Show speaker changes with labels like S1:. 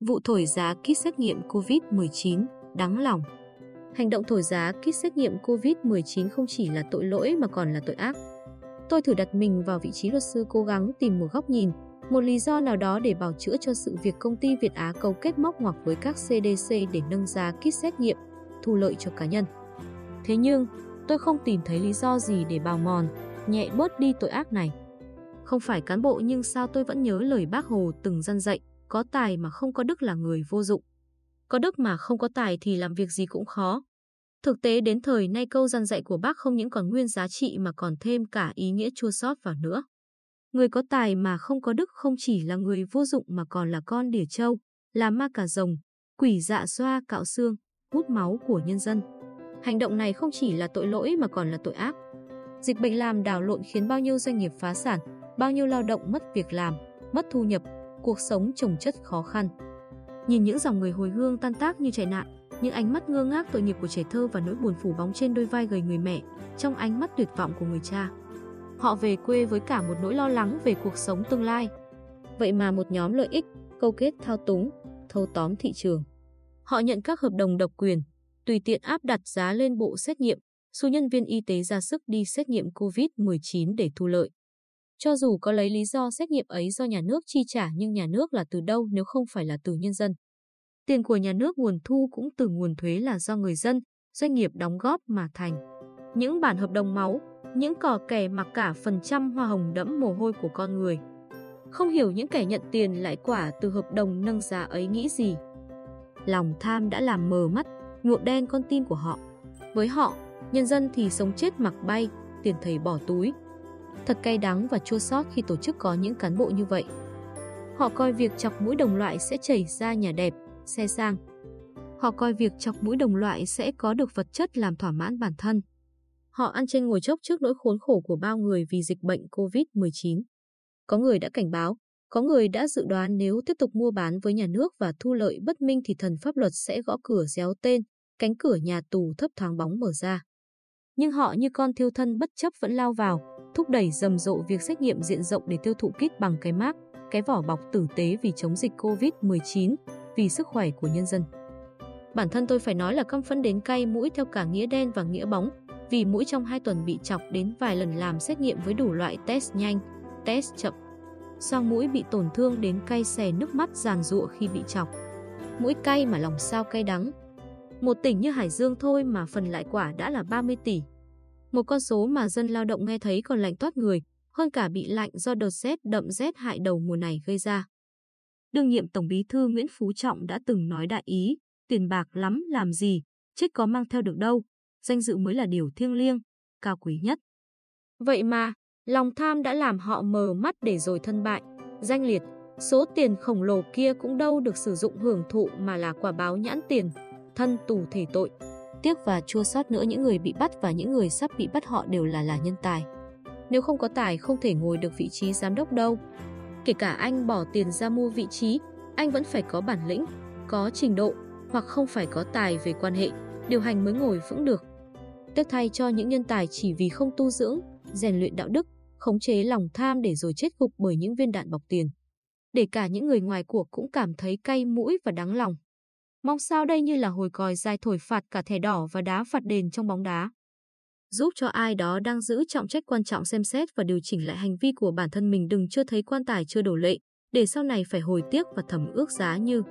S1: Vụ thổi giá kit xét nghiệm COVID-19, đáng lòng. Hành động thổi giá kit xét nghiệm COVID-19 không chỉ là tội lỗi mà còn là tội ác. Tôi thử đặt mình vào vị trí luật sư cố gắng tìm một góc nhìn, một lý do nào đó để bảo chữa cho sự việc công ty Việt Á câu kết móc ngoặc với các CDC để nâng giá kit xét nghiệm, thu lợi cho cá nhân. Thế nhưng, tôi không tìm thấy lý do gì để bào mòn, nhẹ bớt đi tội ác này. Không phải cán bộ nhưng sao tôi vẫn nhớ lời bác Hồ từng dân dạy, có tài mà không có đức là người vô dụng. Có đức mà không có tài thì làm việc gì cũng khó. Thực tế đến thời nay câu dân dạy của bác không những còn nguyên giá trị mà còn thêm cả ý nghĩa chua sót vào nữa. Người có tài mà không có đức không chỉ là người vô dụng mà còn là con đỉa trâu, là ma cà rồng, quỷ dạ xoa cạo xương, hút máu của nhân dân. Hành động này không chỉ là tội lỗi mà còn là tội ác. Dịch bệnh làm đảo lộn khiến bao nhiêu doanh nghiệp phá sản, bao nhiêu lao động mất việc làm, mất thu nhập, cuộc sống trồng chất khó khăn. Nhìn những dòng người hồi hương tan tác như chạy nạn, những ánh mắt ngơ ngác tội nghiệp của trẻ thơ và nỗi buồn phủ bóng trên đôi vai gầy người mẹ, trong ánh mắt tuyệt vọng của người cha. Họ về quê với cả một nỗi lo lắng về cuộc sống tương lai. Vậy mà một nhóm lợi ích, câu kết thao túng, thâu tóm thị trường. Họ nhận các hợp đồng độc quyền, tùy tiện áp đặt giá lên bộ xét nghiệm, số nhân viên y tế ra sức đi xét nghiệm COVID-19 để thu lợi. Cho dù có lấy lý do xét nghiệm ấy do nhà nước chi trả nhưng nhà nước là từ đâu nếu không phải là từ nhân dân. Tiền của nhà nước nguồn thu cũng từ nguồn thuế là do người dân, doanh nghiệp đóng góp mà thành. Những bản hợp đồng máu, những cò kè mặc cả phần trăm hoa hồng đẫm mồ hôi của con người. Không hiểu những kẻ nhận tiền lại quả từ hợp đồng nâng giá ấy nghĩ gì. Lòng tham đã làm mờ mắt, nhuộm đen con tim của họ. Với họ, nhân dân thì sống chết mặc bay, tiền thầy bỏ túi, Thật cay đắng và chua xót khi tổ chức có những cán bộ như vậy. Họ coi việc chọc mũi đồng loại sẽ chảy ra nhà đẹp, xe sang. Họ coi việc chọc mũi đồng loại sẽ có được vật chất làm thỏa mãn bản thân. Họ ăn trên ngồi chốc trước nỗi khốn khổ của bao người vì dịch bệnh COVID-19. Có người đã cảnh báo, có người đã dự đoán nếu tiếp tục mua bán với nhà nước và thu lợi bất minh thì thần pháp luật sẽ gõ cửa réo tên, cánh cửa nhà tù thấp thoáng bóng mở ra. Nhưng họ như con thiêu thân bất chấp vẫn lao vào, thúc đẩy rầm rộ việc xét nghiệm diện rộng để tiêu thụ kit bằng cái mác, cái vỏ bọc tử tế vì chống dịch COVID-19, vì sức khỏe của nhân dân. Bản thân tôi phải nói là căm phẫn đến cay mũi theo cả nghĩa đen và nghĩa bóng, vì mũi trong hai tuần bị chọc đến vài lần làm xét nghiệm với đủ loại test nhanh, test chậm. xoang mũi bị tổn thương đến cay xè nước mắt giàn giụa khi bị chọc. Mũi cay mà lòng sao cay đắng. Một tỉnh như Hải Dương thôi mà phần lại quả đã là 30 tỷ. Một con số mà dân lao động nghe thấy còn lạnh toát người, hơn cả bị lạnh do đợt rét đậm rét hại đầu mùa này gây ra. Đương nhiệm Tổng bí thư Nguyễn Phú Trọng đã từng nói đại ý, tiền bạc lắm làm gì, chết có mang theo được đâu, danh dự mới là điều thiêng liêng, cao quý nhất. Vậy mà, lòng tham đã làm họ mờ mắt để rồi thân bại, danh liệt, số tiền khổng lồ kia cũng đâu được sử dụng hưởng thụ mà là quả báo nhãn tiền, thân tù thể tội tiếc và chua xót nữa những người bị bắt và những người sắp bị bắt họ đều là là nhân tài. Nếu không có tài không thể ngồi được vị trí giám đốc đâu. Kể cả anh bỏ tiền ra mua vị trí, anh vẫn phải có bản lĩnh, có trình độ hoặc không phải có tài về quan hệ, điều hành mới ngồi vững được. Tiếc thay cho những nhân tài chỉ vì không tu dưỡng, rèn luyện đạo đức, khống chế lòng tham để rồi chết gục bởi những viên đạn bọc tiền. Để cả những người ngoài cuộc cũng cảm thấy cay mũi và đắng lòng. Mong sao đây như là hồi còi dài thổi phạt cả thẻ đỏ và đá phạt đền trong bóng đá. Giúp cho ai đó đang giữ trọng trách quan trọng xem xét và điều chỉnh lại hành vi của bản thân mình đừng chưa thấy quan tài chưa đổ lệ, để sau này phải hồi tiếc và thầm ước giá như